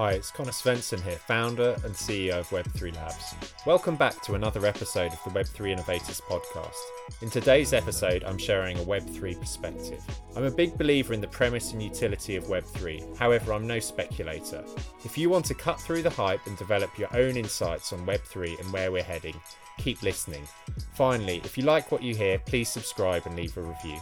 Hi, it's Conor Svensson here, founder and CEO of Web3 Labs. Welcome back to another episode of the Web3 Innovators podcast. In today's episode, I'm sharing a Web3 perspective. I'm a big believer in the premise and utility of Web3, however, I'm no speculator. If you want to cut through the hype and develop your own insights on Web3 and where we're heading, keep listening. Finally, if you like what you hear, please subscribe and leave a review.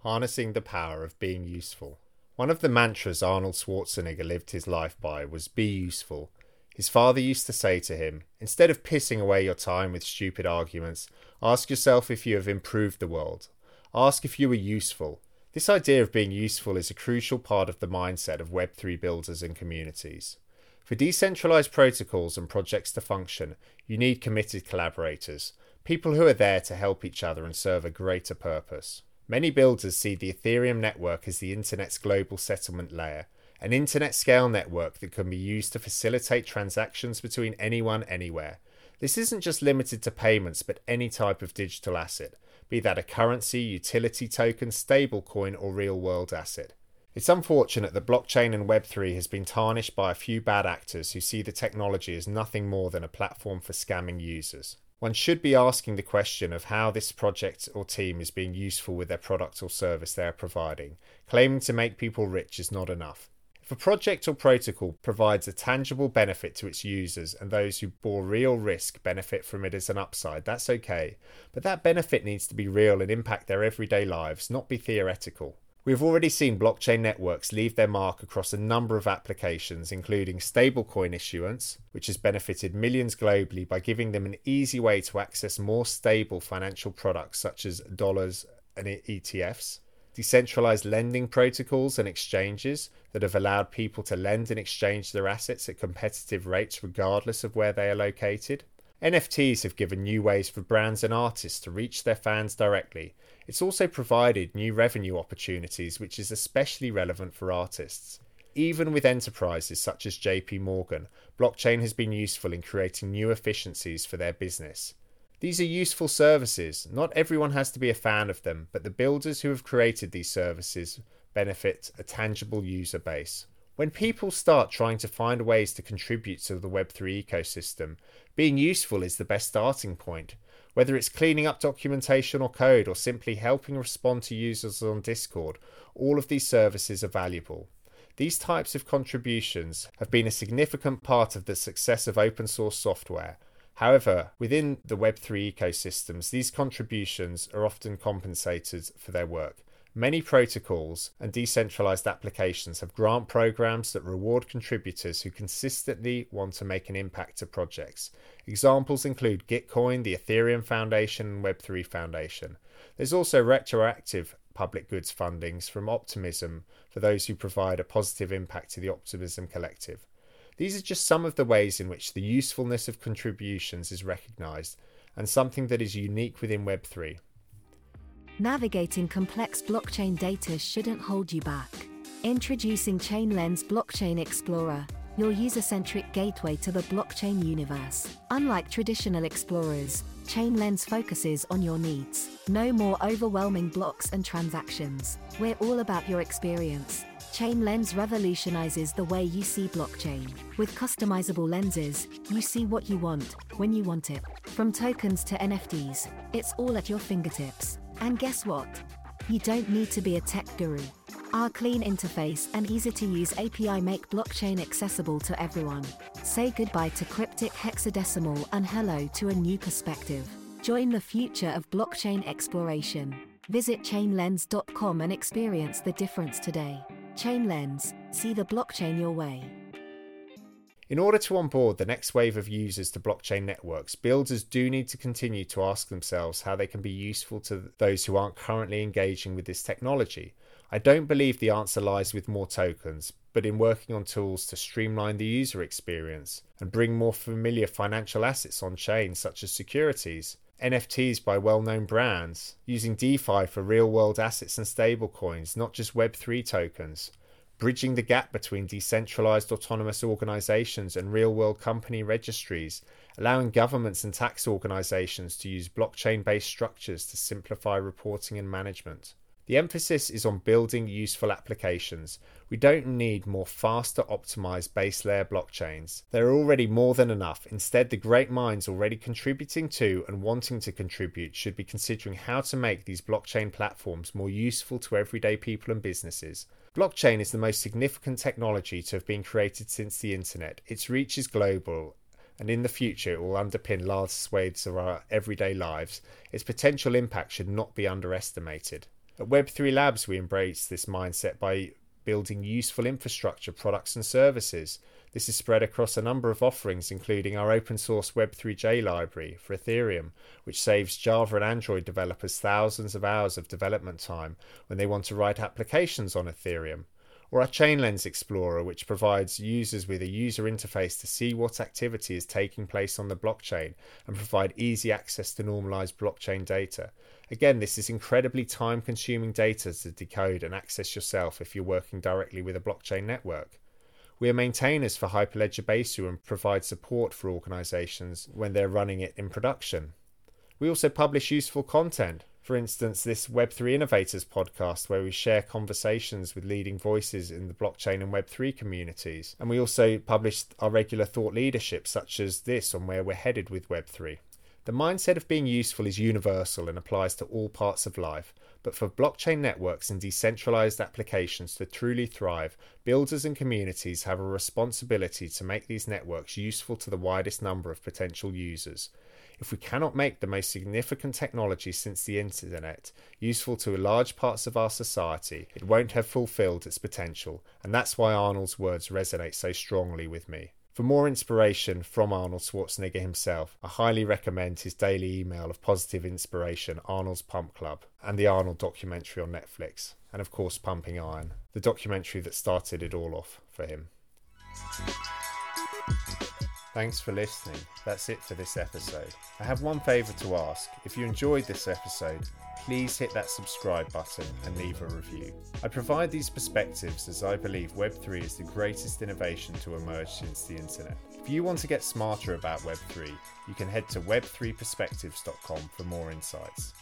Harnessing the power of being useful. One of the mantras Arnold Schwarzenegger lived his life by was be useful. His father used to say to him, instead of pissing away your time with stupid arguments, ask yourself if you have improved the world. Ask if you were useful. This idea of being useful is a crucial part of the mindset of Web3 builders and communities. For decentralized protocols and projects to function, you need committed collaborators, people who are there to help each other and serve a greater purpose. Many builders see the Ethereum network as the internet's global settlement layer, an internet scale network that can be used to facilitate transactions between anyone anywhere. This isn't just limited to payments, but any type of digital asset, be that a currency, utility token, stablecoin, or real world asset. It's unfortunate that blockchain and Web3 has been tarnished by a few bad actors who see the technology as nothing more than a platform for scamming users one should be asking the question of how this project or team is being useful with their product or service they are providing. Claiming to make people rich is not enough. If a project or protocol provides a tangible benefit to its users and those who bore real risk benefit from it as an upside, that's okay. But that benefit needs to be real and impact their everyday lives, not be theoretical. We've already seen blockchain networks leave their mark across a number of applications, including stablecoin issuance, which has benefited millions globally by giving them an easy way to access more stable financial products such as dollars and ETFs, decentralized lending protocols and exchanges that have allowed people to lend and exchange their assets at competitive rates regardless of where they are located. NFTs have given new ways for brands and artists to reach their fans directly it's also provided new revenue opportunities, which is especially relevant for artists. Even with enterprises such as JP Morgan, blockchain has been useful in creating new efficiencies for their business. These are useful services. Not everyone has to be a fan of them, but the builders who have created these services benefit a tangible user base. When people start trying to find ways to contribute to the Web3 ecosystem, being useful is the best starting point. Whether it's cleaning up documentation or code or simply helping respond to users on Discord, all of these services are valuable. These types of contributions have been a significant part of the success of open source software. However, within the Web3 ecosystems, these contributions are often compensated for their work. Many protocols and decentralized applications have grant programs that reward contributors who consistently want to make an impact to projects. Examples include Gitcoin, the Ethereum Foundation, and Web3 Foundation. There's also retroactive public goods fundings from Optimism for those who provide a positive impact to the Optimism Collective. These are just some of the ways in which the usefulness of contributions is recognized and something that is unique within Web3. Navigating complex blockchain data shouldn't hold you back. Introducing ChainLens Blockchain Explorer, your user centric gateway to the blockchain universe. Unlike traditional explorers, ChainLens focuses on your needs. No more overwhelming blocks and transactions. We're all about your experience. ChainLens revolutionizes the way you see blockchain. With customizable lenses, you see what you want, when you want it. From tokens to NFTs, it's all at your fingertips. And guess what? You don't need to be a tech guru. Our clean interface and easy to use API make blockchain accessible to everyone. Say goodbye to cryptic hexadecimal and hello to a new perspective. Join the future of blockchain exploration. Visit chainlens.com and experience the difference today. Chainlens, see the blockchain your way. In order to onboard the next wave of users to blockchain networks, builders do need to continue to ask themselves how they can be useful to those who aren't currently engaging with this technology. I don't believe the answer lies with more tokens, but in working on tools to streamline the user experience and bring more familiar financial assets on chain, such as securities. NFTs by well known brands, using DeFi for real world assets and stablecoins, not just Web3 tokens, bridging the gap between decentralized autonomous organizations and real world company registries, allowing governments and tax organizations to use blockchain based structures to simplify reporting and management. The emphasis is on building useful applications. We don't need more faster optimized base layer blockchains. There are already more than enough. Instead, the great minds already contributing to and wanting to contribute should be considering how to make these blockchain platforms more useful to everyday people and businesses. Blockchain is the most significant technology to have been created since the internet. Its reach is global and in the future it will underpin large swathes of our everyday lives. Its potential impact should not be underestimated. At Web3 Labs, we embrace this mindset by building useful infrastructure, products, and services. This is spread across a number of offerings, including our open source Web3j library for Ethereum, which saves Java and Android developers thousands of hours of development time when they want to write applications on Ethereum or our ChainLens Explorer, which provides users with a user interface to see what activity is taking place on the blockchain and provide easy access to normalized blockchain data. Again, this is incredibly time consuming data to decode and access yourself if you're working directly with a blockchain network. We are maintainers for Hyperledger Besu and provide support for organizations when they're running it in production. We also publish useful content, for instance, this Web3 Innovators podcast, where we share conversations with leading voices in the blockchain and Web3 communities. And we also publish our regular thought leadership, such as this on where we're headed with Web3. The mindset of being useful is universal and applies to all parts of life. But for blockchain networks and decentralized applications to truly thrive, builders and communities have a responsibility to make these networks useful to the widest number of potential users. If we cannot make the most significant technology since the internet useful to large parts of our society, it won't have fulfilled its potential, and that's why Arnold's words resonate so strongly with me. For more inspiration from Arnold Schwarzenegger himself, I highly recommend his daily email of positive inspiration, Arnold's Pump Club, and the Arnold documentary on Netflix, and of course, Pumping Iron, the documentary that started it all off for him. Thanks for listening. That's it for this episode. I have one favour to ask. If you enjoyed this episode, please hit that subscribe button and leave a review. I provide these perspectives as I believe Web3 is the greatest innovation to emerge since the internet. If you want to get smarter about Web3, you can head to web3perspectives.com for more insights.